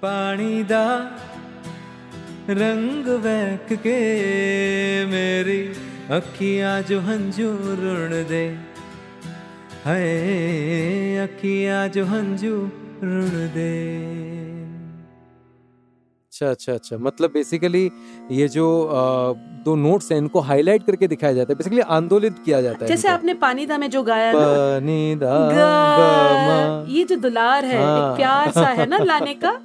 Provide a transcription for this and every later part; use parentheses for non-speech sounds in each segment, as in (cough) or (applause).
ਪਾਣੀ ਦਾ ਰੰਗ ਵਹਿਕ ਕੇ ਮੇਰੀ ਅੱਖੀਆਂ ਜੋ ਹੰਝੂ ਰੁਣਦੇ ਹਾਏ, ਅੱਖੀਆਂ ਜੋ ਹੰਝੂ ਰੁਣਦੇ अच्छा अच्छा अच्छा। मतलब बेसिकली ये जो आ, दो नोट्स हैं इनको हाईलाइट करके दिखाया जाता है। बेसिकली आंदोलित किया जाता है जैसे आपने पानी दा में जो गाया पानी दा ये जो दुलार है हाँ। एक प्यार सा है ना (laughs) लाने का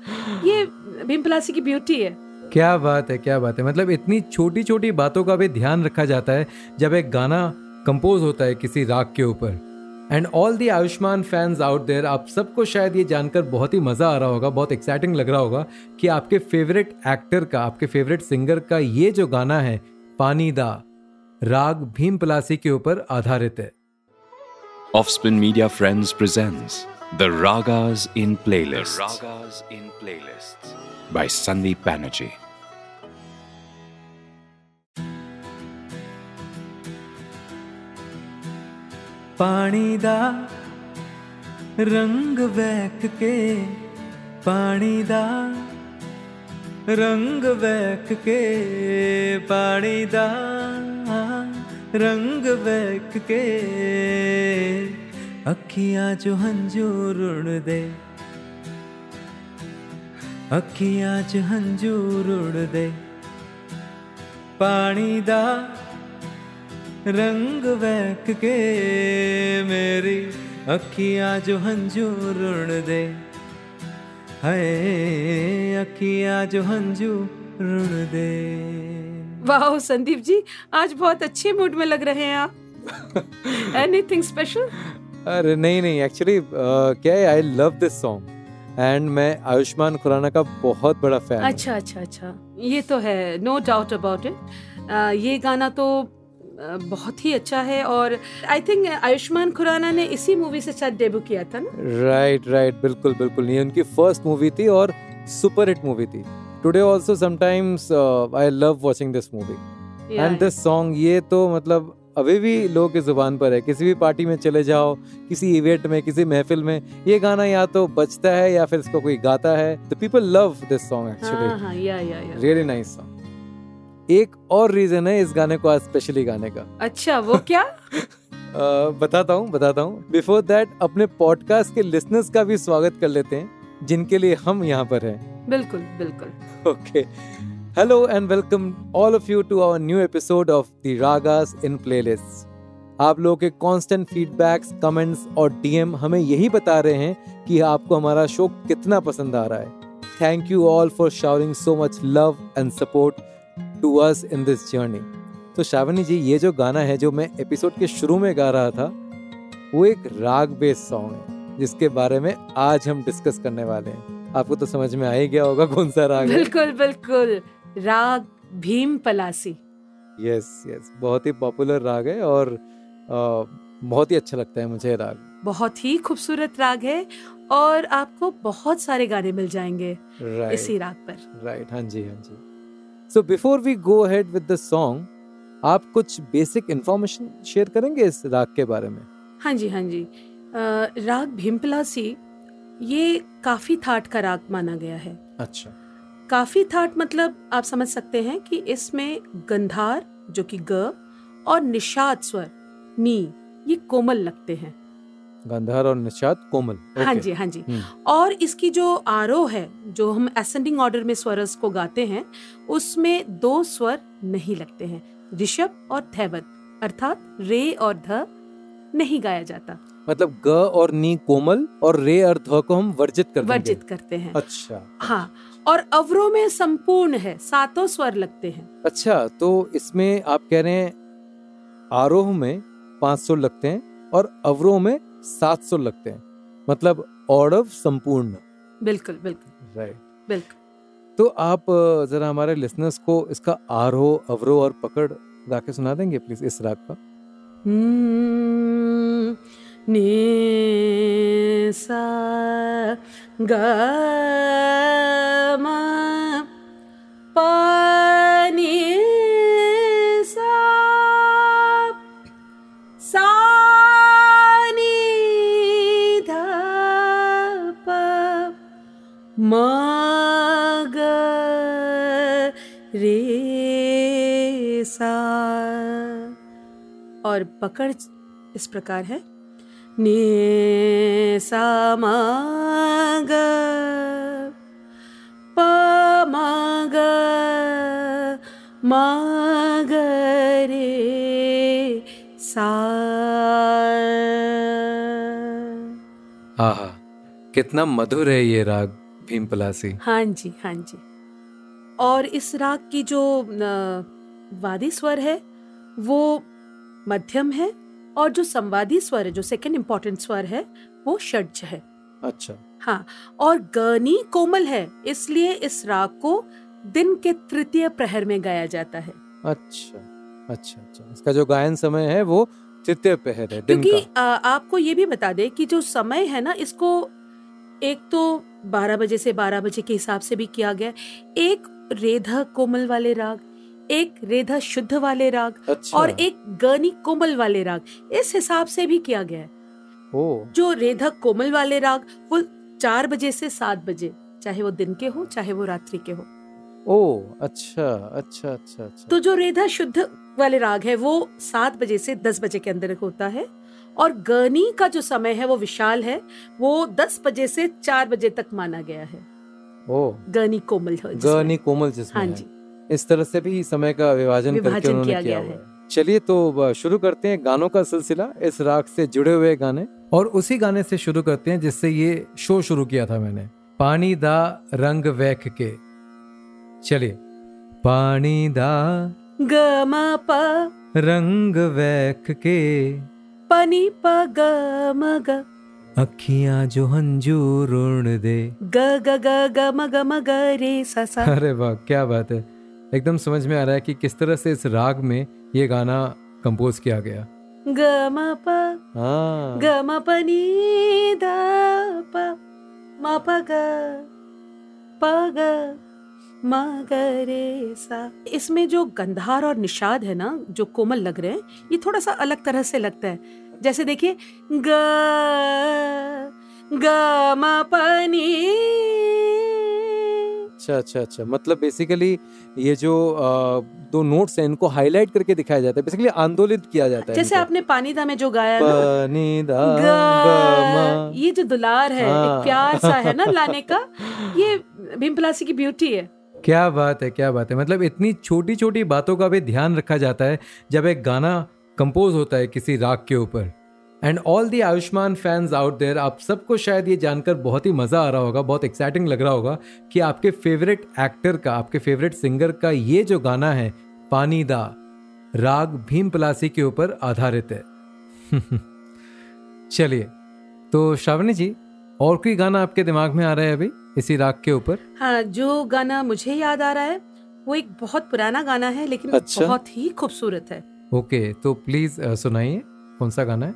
ये भीमपलासी की ब्यूटी है। क्या बात है क्या बात है। मतलब इतनी छोटी छोटी बातों का भी ध्यान रखा जाता है जब एक गाना कंपोज होता है किसी राग के ऊपर। And all the Ayushmann fans out there आप सबको शायद ये जानकर बहुत ही मज़ा आ रहा होगा, बहुत एक्साइटिंग लग रहा होगा कि आपके फेवरेट एक्टर का, आपके फेवरेट सिंगर का ये जो गाना है, पानी दा, राग भीम पलासी के ऊपर आधारित है Offspin Media Friends presents The Ragas in Playlists. The Ragas in Playlists by Sandeep Banerjee. ਪਾਣੀ ਦਾ ਰੰਗ ਵਹਿਕ ਕੇ ਪਾਣੀ ਦਾ ਰੰਗ ਵਹਿਕ ਕੇ ਪਾਣੀ ਦਾ ਰੰਗ ਵਹਿਕ ਕੇ ਅੱਖੀਆਂ ਚ ਹੰਝੂ ਰੁੜਦੇ ਅੱਖੀਆਂ ਚ ਹੰਝੂ ਰੁੜਦੇ ਪਾਣੀ ਦਾ रंग बहक के मेरी अखियाँ जो हंजू रुण दे। है अखियाँ जो हंजू रुण दे। वाह संदीप जी आज बहुत अच्छे मूड में लग रहे हैं आप। (laughs) एनीथिंग स्पेशल अरे नहीं नहीं एक्चुअली uh, क्या है I love this song and मैं आयुष्मान खुराना का बहुत बड़ा फ़ैन अच्छा अच्छा अच्छा। ये तो है नो डाउट अबाउट इट ये गाना तो बहुत ही अच्छा है और आई थिंक आयुष्मान खुराना ने इसी मूवी से शायद डेब्यू किया था ना? राइट राइट बिल्कुल बिल्कुल. ये उनकी फ़र्स्ट मूवी थी और सुपर हिट मूवी थी. Today also sometimes I love watching this movie and this song ये तो मतलब अभी भी लोगों की ज़ुबान पर है. किसी भी पार्टी में चले जाओ किसी इवेंट में किसी महफिल में ये गाना या तो बजता है या फिर इसको कोई गाता है. The people love this song actually really nice song एक और रीजन है इस गाने को आज स्पेशली गाने का। अच्छा वो क्या? (laughs) अ, बताता हूँ बताता हूँ। बिफोर दैट अपने पॉडकास्ट के लिसनर्स का भी स्वागत कर लेते हैं जिनके लिए हम यहाँ पर हैं। बिल्कुल बिल्कुल। Okay hello and welcome all of you to our new episode of the ragas in playlists आप लोगों के कांस्टेंट फीडबैक्स कमेंट्स और डीएम हमें यही बता रहे हैं कि आपको हमारा शो कितना पसंद आ रहा है। Thank you all for showering so much love and support to us in this journey तो श्रावणी जी ये जो गाना है जो मैं एपिसोड के शुरू में गा रहा था वो एक राग बेस्ड सॉन्ग है जिसके बारे में आज हम डिस्कस करने वाले हैं। आपको तो समझ में आ ही गया होगा कौन सा राग है। बिल्कुल बिल्कुल। राग भीम पलासी। यस यस बहुत ही पॉपुलर राग है और अ, बहुत ही अच्छा लगता है मुझे राग। बहुत ही खूबसूरत राग है और आपको बहुत सारे गाने मिल जाएँगे इसी राग पर। राइट हाँ जी हाँ जी। So before we go ahead with the song आप कुछ बेसिक इंफॉर्मेशन शेयर करेंगे इस राग के बारे में? हाँ जी हाँ जी। अ, राग भीमपलासी ये काफ़ी थाट का राग माना गया है। अच्छा। काफ़ी थाट मतलब आप समझ सकते हैं कि इसमें गंधार जो कि ग और निषाद स्वर नी ये कोमल लगते हैं। गंधार और निषाद कोमल। हाँ जी हाँ जी। हम्म। और इसकी जो आरोह है जो हम असेंडिंग ऑर्डर में स्वरस को गाते हैं उसमें दो स्वर नहीं लगते हैं ऋषभ और थैवत अर्थात रे और ध नहीं गाया जाता। मतलब ग और नी कोमल और रे और ध को हम वर्जित कर वर्जित करते हैं। अच्छा। हाँ और अवरों में संपूर्ण है सातों स्वर लगते हैं। अच्छा तो इसमें आप कह रहे हैं आरोह में 500 लगते हैं और अवरोह में 700 लगते हैं। मतलब ऑर्डव संपूर्ण। बिल्कुल बिल्कुल। राइट बिल्कुल। तो आप जरा हमारे लिसनर्स को इसका आरोह अवरोह और पकड़ गा के सुना देंगे प्लीज़ इस राग का? हम्म, सा ग प और पकड़ इस प्रकार है। ने सा मा ग प मा ग मा ग रे सा आहा कितना मधुर है ये राग भीम पलासी हाँ जी हाँ जी। और इस राग की जो वादी स्वर है वो मध्यम है और जो संवादी स्वर है जो सेकंड इम्पोर्टेंट स्वर है वो षड्ज है। अच्छा। हाँ और गनी कोमल है इसलिए इस राग को दिन के तृतीय प्रहर में गाया जाता है। अच्छा अच्छा अच्छा। इसका जो गायन समय है वो तृतीय पहर है दिन क्योंकि का। आ, आपको ये भी बता दे कि जो समय है ना इसको एक तो 12 बजे से 12 बजे के हिसाब से भी किया गया एक रेधा कोमल वाले राग एक रेधा शुद्ध वाले राग अच्छा। और एक गनी कोमल वाले राग। इस हिसाब से भी किया गया है। ओ। जो रेधा कोमल वाले राग वो चार बजे से सात बजे चाहे वो दिन के हो चाहे वो रात्रि के हो। ओ अच्छा अच्छा अच्छा अच्छा। तो जो रेधा शुद्ध वाले राग है वो सात बजे से दस बजे के अंदर होता है। और गनी का जो समय है वो विशाल है वो दस बजे से चार बजे तक माना गया है। ओ। गनी कोमल गनी कोमल जिसमें है। जी। इस तरह से भी समय का विभाजन करके उन्होंने किया किया हुआ है। चलिए तो शुरू करते हैं गानों का सिलसिला इस राग से जुड़े हुए गाने। और उसी गाने से शुरू करते हैं जिससे ये शो शुरू किया था मैंने। पानी दा रंग वैख के। चलिए। पानी दा ग म प। रंग वैख के। प नि प ग म ग। अखियाँ जो हंजू रुण दे। ग ग ग ग म ग म ग रे सा सा। अरे वाह क्या बात है। एकदम समझ में आ रहा है कि किस तरह से इस राग में ये गाना कंपोज किया गया। हाँ। इसमें जो गंधार और निषाद है ना जो कोमल लग रहे हैं ये थोड़ा सा अलग तरह से लगता है। जैसे देखिए ग ग म प नि अच्छा अच्छा अच्छा। मतलब बेसिकली ये जो दो नोट्स हैं इनको हाईलाइट करके दिखाया जाता है। बेसिकली आंदोलित किया जाता है जैसे आपने पानी दा में जो गाया पानी दा ये जो दुलार है हाँ। एक प्यार सा है ना लाने का (laughs) ये भीमपलासी की ब्यूटी है। क्या बात है क्या बात है। मतलब इतनी छोटी छोटी बातों का भी ध्यान रखा जाता है जब एक गाना कंपोज होता है किसी राग के ऊपर। And all the Ayushmann fans out there आप सबको शायद ये जानकर बहुत ही मज़ा आ रहा होगा बहुत एक्साइटिंग लग रहा होगा कि आपके फेवरेट एक्टर का आपके फेवरेट सिंगर का ये जो गाना है पानी दा राग भीम पलासी के ऊपर आधारित है। (laughs) चलिए तो श्रावणी जी और कोई गाना आपके दिमाग में आ रहा है अभी इसी राग के ऊपर? हाँ जो गाना मुझे याद आ रहा है वो एक बहुत पुराना गाना है लेकिन अच्छा। बहुत ही खूबसूरत है। ओके तो प्लीज़ सुनाइए कौन सा गाना है?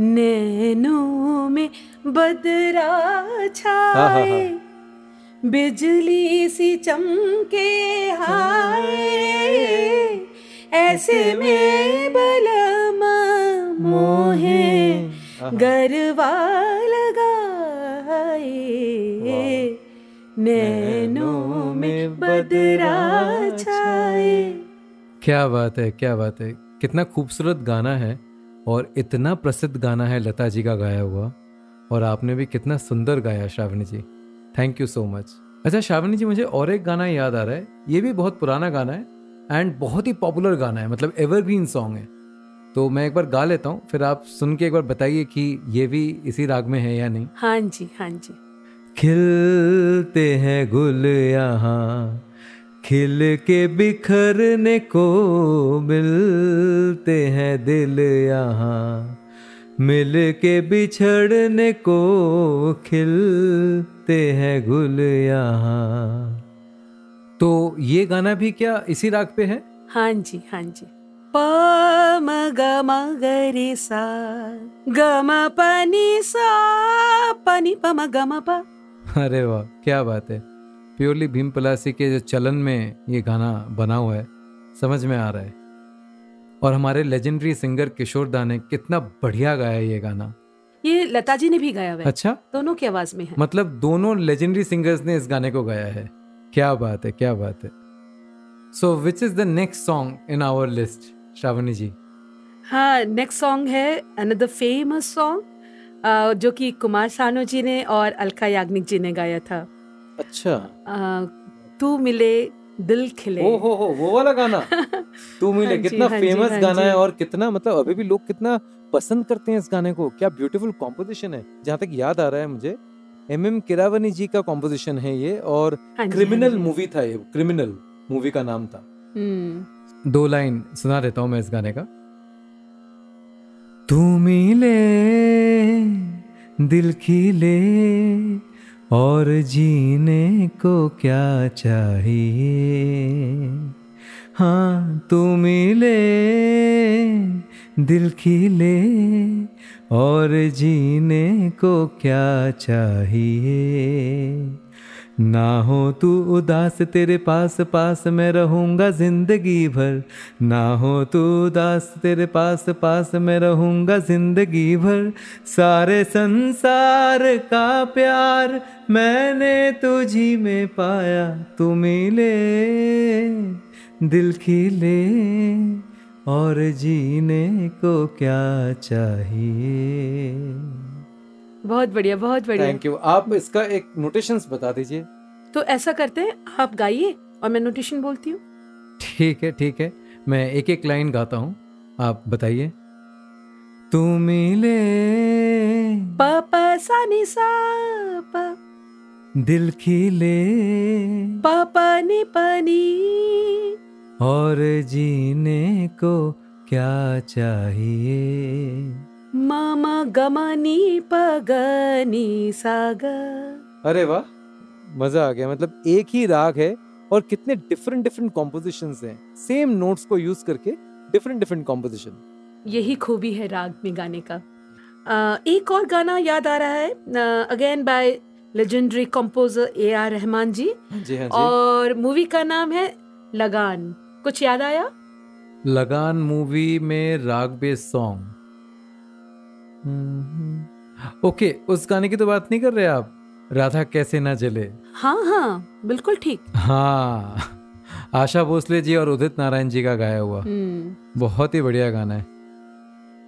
नैनों में बदरा छाए बिजली सी चमके हाय ऐसे में बलमा मोहे गरबा लगाए। नैनों में बदरा छाए। क्या बात है क्या बात है। कितना खूबसूरत गाना है। और इतना प्रसिद्ध गाना है लता जी का गाया हुआ और आपने भी कितना सुंदर गाया Shravani ji. Thank you so much अच्छा श्रावणी जी मुझे और एक गाना याद आ रहा है। ये भी बहुत पुराना गाना है एंड बहुत ही पॉपुलर गाना है मतलब एवरग्रीन सॉन्ग है। तो मैं एक बार गा लेता हूँ फिर आप सुन के एक बार बताइए कि ये भी इसी राग में है या नहीं। हाँ जी हाँ जी। खिलते हैं गुल यहाँ खिल के बिखरने को मिलते हैं दिल यहाँ। मिल के बिछड़ने को खिलते हैं गुल यहाँ। तो ये गाना भी क्या इसी राग पे है? हाँ जी हाँ जी। प म ग म ग रे सा ग म प नि सा प नि प म ग म प। अरे वाह क्या बात है। प्योरली भीम पलासी के जो चलन में ये गाना बना हुआ है समझ में आ रहा है। और हमारे लेजेंडरी सिंगर किशोर दा ने कितना बढ़िया गाया है ये गाना। ये लता जी ने भी गाया हुआ है। अच्छा? दोनों की आवाज़ में है। मतलब दोनों लेजेंडरी सिंगर्स ने इस गाने को गाया है। क्या बात है क्या बात है। So which is the next song in our list Shravani ji हाँ नेक्स्ट सॉन्ग है अनदर फ़ेमस सॉन्ग जो कि कुमार सानू जी ने और अलका याग्निक जी ने गाया था। अच्छा। तू मिले दिल खिले। ओ हो हो वो वाला गाना? (laughs) तू मिले हाँ कितना हाँ फ़ेमस हाँ गाना है और कितना मतलब अभी भी लोग कितना पसंद करते हैं इस गाने को। क्या ब्यूटीफुल कॉम्पोजिशन है। जहाँ तक याद आ रहा है मुझे एम एम किरावनी जी का कॉम्पोजिशन है ये और हाँ जी, हाँ क्रिमिनल मूवी था ये क्रिमिनल मूवी का नाम था। हम्म। दो लाइन सुना देता हूँ मैं इस गाने का। तू मिले दिल खिले और जीने को क्या चाहिए? हाँ तू मिले, दिल खिले, और जीने को क्या चाहिए? ना हो तू उदास, तेरे पास पास मैं रहूँगा ज़िंदगी भर। ना हो तू उदास, तेरे पास पास मैं रहूँगा ज़िंदगी भर। सारे संसार का प्यार मैंने तुझी में पाया, तू मिले, दिल खिले, और जीने को क्या चाहिए? बहुत बढ़िया बहुत बढ़िया। थैंक यू आप इसका एक नोटेशन बता दीजिए। तो ऐसा करते हैं आप गाइए और मैं नोटेशन बोलती हूँ। ठीक है ठीक है। मैं एक एक लाइन गाता हूँ। आप बताइए। तू मिले प प सा नि दिल खिले। प प नि प नि और जीने को क्या चाहिए? म म ग म नि प ग नि सा ग अरे वाह मज़ा आ गया। मतलब एक ही राग है और कितने डिफरेंट डिफरेंट कॉम्पोजिशन हैं। सेम नोट्स को यूज़ करके डिफरेंट डिफरेंट कॉम्पोजिशन यही खूबी है राग में गाने का। अ, एक और गाना याद आ रहा है। Again by legendary composer A R Rahman ji. जी हाँ जी। और मूवी का नाम है लगान। कुछ याद आया? लगान मूवी में राग बेस्ड सॉन्ग ओके उस गाने की तो बात नहीं कर रहे आप? राधा कैसे ना जले। हाँ हाँ बिल्कुल ठीक। हाँ आशा भोसले जी और उदित नारायण जी का गाया हुआ। हम्म। बहुत ही बढ़िया गाना है।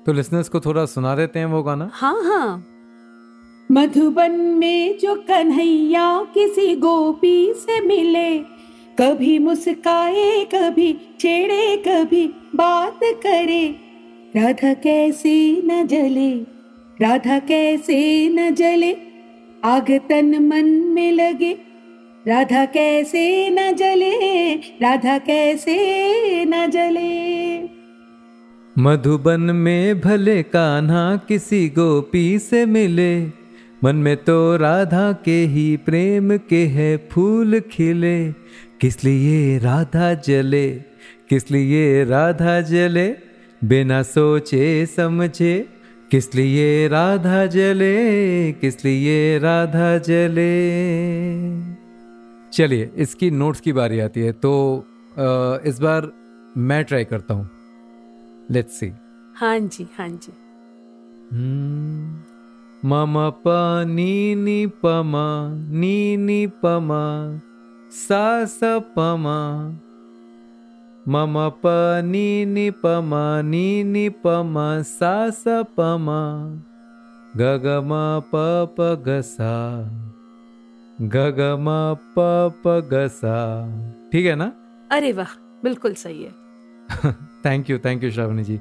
तो लिसनर्स को थोड़ा सुना देते हैं वो गाना? हाँ हाँ। मधुबन में जो कन्हैया किसी गोपी से मिले कभी मुस्काए कभी छेड़े कभी बात करे राधा कैसे न जले, राधा कैसे न जले, आग तन मन में लगे। राधा कैसे न जले, राधा कैसे न जले। मधुबन में भले कान्हा किसी गोपी से मिले, मन में तो राधा के ही प्रेम के है फूल खिले। किस लिए राधा जले, किस लिए राधा जले? बिना सोचे समझे किस लिए राधा जले किस लिए राधा जले। चलिए इसकी नोट्स की बारी आती है तो अ, इस बार मैं ट्राई करता हूँ। लेट्स सी हाँ जी हाँ जी। मम प नी नि पम नी नि पम सा स पम मम प नी नि पम नी नि पम सा स पम ग ग म प प ग सा ग ग म प प ग सा ठीक है ना? अरे वाह बिल्कुल सही है। Thank you thank you Shravani ji.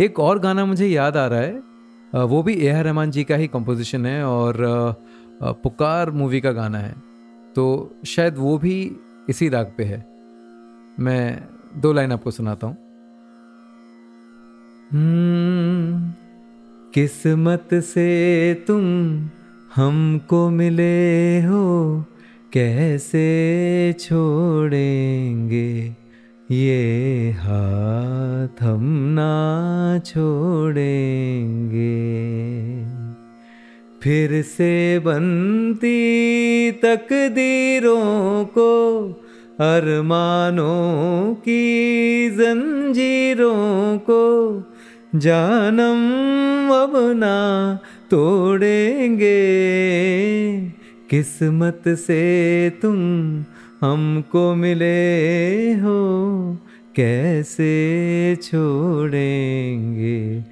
एक और गाना मुझे याद आ रहा है। वो भी ए आर रहमान जी का ही कंपोजिशन है और पुकार मूवी का गाना है। तो शायद वो भी इसी राग पे है। मैं दो लाइन आपको सुनाता हूँ। हम्म, किस्मत से तुम हमको मिले हो कैसे छोड़ेंगे? ये हाथ हम ना छोड़ेंगे। फिर से बनती तकदीरों को अरमानों की जंजीरों को जानम अब ना तोड़ेंगे। किस्मत से तुम हमको मिले हो, कैसे छोड़ेंगे?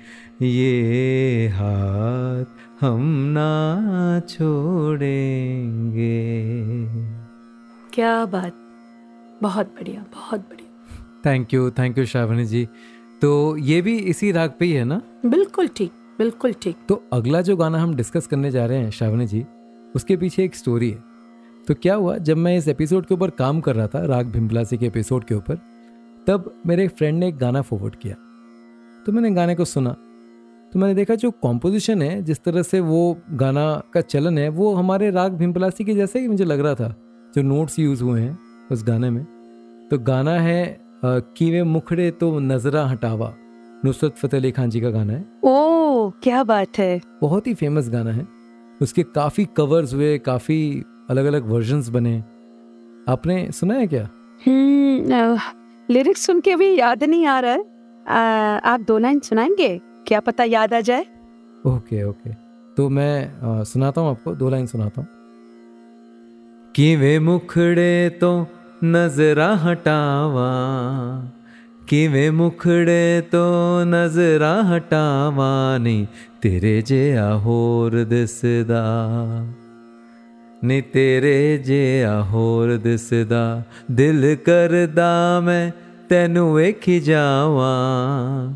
ये हाथ हम ना छोड़ेंगे। क्या बात बहुत बढ़िया बहुत बढ़िया। Thank you thank you Shravani ji तो ये भी इसी राग पे ही है ना? बिल्कुल ठीक बिल्कुल ठीक। तो अगला जो गाना हम डिस्कस करने जा रहे हैं श्रावणी जी उसके पीछे एक स्टोरी है। तो क्या हुआ जब मैं इस एपिसोड के ऊपर काम कर रहा था राग भिम्पलासी के एपिसोड के ऊपर तब मेरे एक फ्रेंड ने एक गाना फॉरवर्ड किया। तो मैंने गाने को सुना। तो मैंने देखा जो कॉम्पोजिशन है जिस तरह से वो गाना का चलन है वो हमारे राग भिम्पलासी के जैसे ही मुझे लग रहा था जो नोट्स यूज़ हुए हैं। उस गाने में। तो गाना है कीवे मुखड़े तो नजरा हटावा। नुसरत फतेह अली खान जी का गाना है। ओ क्या बात है। बहुत ही फ़ेमस गाना है। उसके काफ़ी कवर्स हुए काफ़ी अलग अलग वर्जन बने। आपने सुना है क्या? लिरिक्स सुन के अभी याद नहीं आ रहा है। आ, आप दो लाइन सुनाएँगे? क्या पता याद आ जाए? Okay okay. तो मैं आ, सुनाता हूँ आपको दो लाइन सुनाता हूँ। कि वे मुखड़े तो नजरा हटावा कि वे मुखड़े तो नजरा हटावा नहीं तेरे जे होर दिसदा ਨੀ ਤੇਰੇ ਜਿਹਾ ਹੋਰ ਦਿਸਦਾ ਦਿਲ ਕਰਦਾ ਮੈਂ ਤੈਨੂੰ ਵੇਖੀ ਜਾਵਾਂ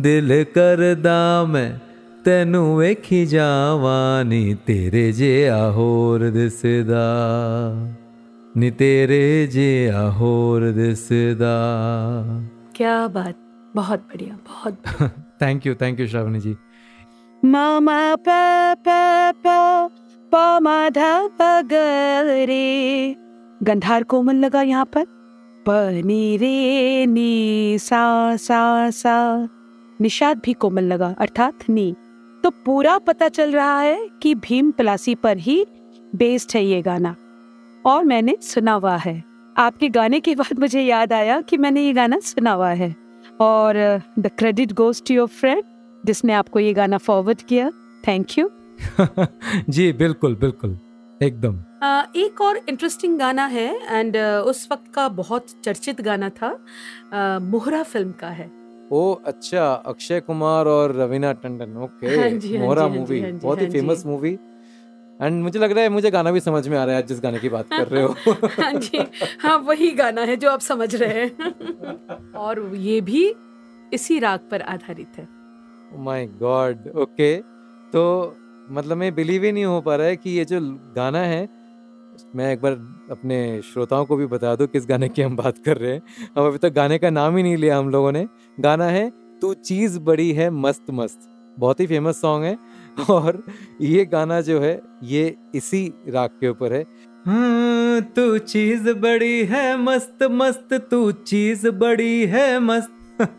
ਦਿਲ ਕਰਦਾ ਮੈਂ ਤੈਨੂੰ ਵੇਖੀ ਜਾਵਾਂ ਨੀ ਤੇਰੇ ਜਿਹਾ ਹੋਰ ਦਿਸਦਾ ਨੀ ਤੇਰੇ ਜਿਹਾ ਹੋਰ ਦਿਸਦਾ ਕੀ ਬਾਤ ਬਹੁਤ ਬੜੀਆ ਬਹੁਤ thank you thank you Shravani ji ਮਾਮਾ ਪਾ ਪਾ ਪਾ रे गंधार कोमल लगा यहाँ पर पनी रे नी सा सा सा निषाद भी कोमल लगा अर्थात नी तो पूरा पता चल रहा है कि भीम पलासी पर ही बेस्ड है ये गाना और मैंने सुना हुआ है। आपके गाने के बाद मुझे याद आया कि मैंने ये गाना सुना हुआ है। और the credit goes to your friend जिसने आपको ये गाना फॉरवर्ड किया। थैंक यू (laughs) जी बिल्कुल बिल्कुल। एकदम। एक और इंटरेस्टिंग गाना है एंड उस वक्त का बहुत चर्चित गाना था मोहरा फ़िल्म का है। ओ अच्छा अक्षय कुमार और रवीना टंडन ओके। हाँ हाँ मोहरा मूवी हाँ बहुत ही फ़ेमस मूवी एंड मुझे लग रहा है मुझे गाना भी समझ में आ रहा है जिस गाने की बात कर रहे हो। (laughs) हाँ जी हाँ वही गाना है जो आप समझ रहे हैं। (laughs) और ये भी इसी राग पर आधारित है। माय गॉड ओके तो मतलब मैं बिलीव ही नहीं हो पा रहा है कि ये जो गाना है मैं एक बार अपने श्रोताओं को भी बता दूँ किस गाने की हम बात कर रहे हैं। हम अभी तक तो गाने का नाम ही नहीं लिया हम लोगों ने। गाना है तू चीज़ बड़ी है मस्त मस्त। बहुत ही फ़ेमस सॉन्ग है। (laughs) और ये गाना जो है ये इसी राग के ऊपर है। हाँ, तू चीज़ बड़ी है मस्त मस्त तू चीज़ बड़ी है मस्त। (laughs)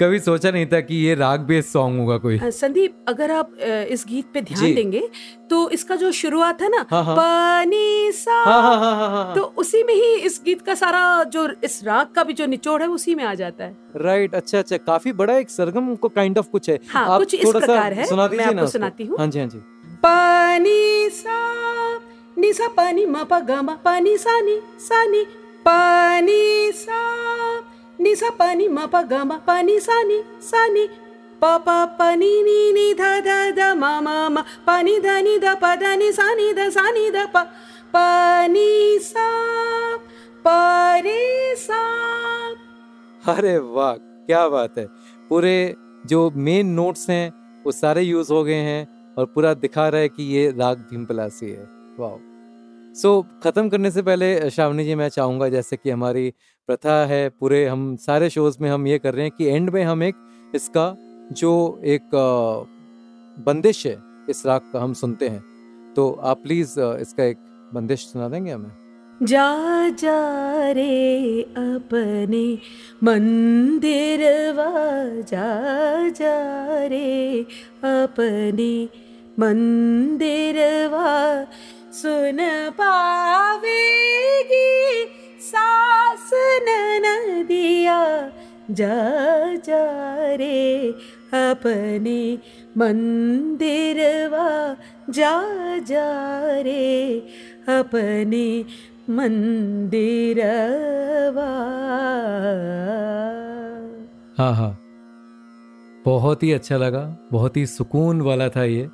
कभी सोचा नहीं था कि ये राग बेस्ड सॉन्ग होगा कोई। संदीप अगर आप इस गीत पे ध्यान देंगे तो इसका जो शुरुआत है ना हाँ हाँ। पानी सा। हाँ हाँ हाँ हाँ हाँ। तो उसी में ही इस गीत का सारा जो इस राग का भी जो निचोड़ है उसी में आ जाता है। राइट अच्छा अच्छा काफ़ी बड़ा एक सरगम को काइंड ऑफ़ कुछ है। हाँ, आप कुछ इस प्रकार है सुना मैं आपको सुनाती हूँ। हाँ जी हाँ जी। पानी सा निसा पानी मा पा गा मा पानी सा नी सा नी पानी सा। निसा पानी मा पा गा मा पानी सा नी सा नी। पा पा पा नी नी नी धा धा धा मा मा नी धा पा धा नी सा नी धा सा नी धा पा। पा नी सा पा सा। अरे वाह क्या बात है। पूरे जो मेन नोट्स हैं वो सारे यूज़ हो गए हैं और पूरा दिखा रहा है कि ये राग भीम पलासी है। वाह। सो so, ख़त्म करने से पहले श्रावणी जी मैं चाहूँगा जैसे कि हमारी प्रथा है पूरे, हम सारे शोज़ में हम ये कर रहे हैं कि एंड में हम एक इसका, जो एक बंदिश है, इस राग का हम सुनते हैं। तो आप प्लीज़ इसका एक बंदिश सुना देंगे हमें? जा जा रे अपने मंदिर जा जा रे अपने मंदिर सुन पावेगी नदिया जा जा रे अपने मंदिरवा जा जा रे अपने मंदिरवा हाँ हाँ। बहुत ही अच्छा लगा, बहुत ही सुकून वाला था ये।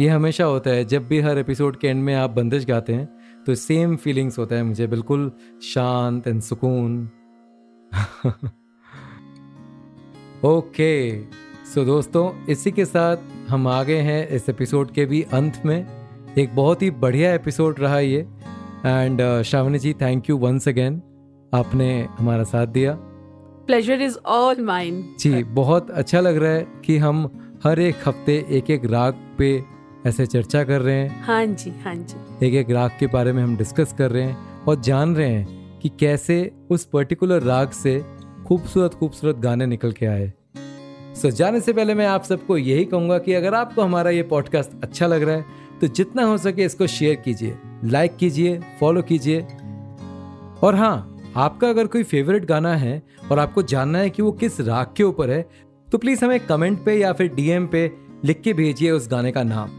ये हमेशा होता है, जब भी हर एपिसोड के एंड में आप बंदिश गाते हैं तो सेम फीलिंग्स होता है मुझे, बिल्कुल शांत एंड सुकून। (laughs) ओके सो दोस्तों इसी के साथ हम आ गए हैं इस एपिसोड के भी अंत में। एक बहुत ही बढ़िया एपिसोड रहा ये। And Shravani ji thank you once again आपने हमारा साथ दिया। प्लेजर इज़ ऑल माइंड जी बहुत अच्छा लग रहा है कि हम हर एक हफ़्ते एक एक राग पे ऐसे चर्चा कर रहे हैं। हाँ जी हाँ जी। एक एक राग के बारे में हम डिस्कस कर रहे हैं और जान रहे हैं। कि कैसे उस पर्टिकुलर राग से खूबसूरत खूबसूरत गाने निकल के आए। सो जाने से पहले मैं आप सबको यही कहूँगा कि अगर आपको हमारा ये पॉडकास्ट अच्छा लग रहा है तो जितना हो सके इसको शेयर कीजिए लाइक कीजिए फॉलो कीजिए। और हाँ आपका अगर कोई फेवरेट गाना है और आपको जानना है कि वो किस राग के ऊपर है तो प्लीज़ हमें कमेंट पे या फिर डीएम पे लिख के भेजिए उस गाने का नाम।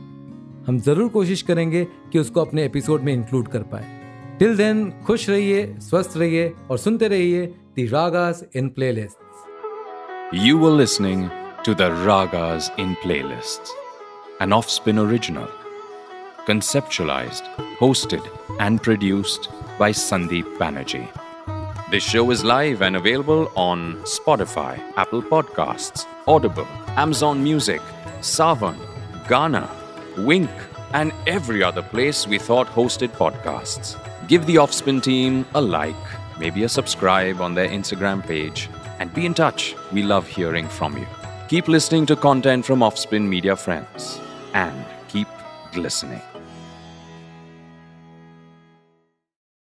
हम ज़रूर कोशिश करेंगे कि उसको अपने एपिसोड में इंक्लूड कर पाए। टिल देन खुश रहिए स्वस्थ रहिए और सुनते रहिए the ragas in playlist You were listening to the Ragas in Playlists, an Offspin original. Conceptualized, hosted, and produced by Sandeep Banerjee. This show is live and available on Spotify, Apple Podcasts, Audible, Amazon Music, Savan, Ghana, Wink, and every other place we thought hosted podcasts. Give the Offspin team a like, maybe a subscribe on their Instagram page, and be in touch. We love hearing from you. Keep listening to content from Offspin Media Friends and keep glistening.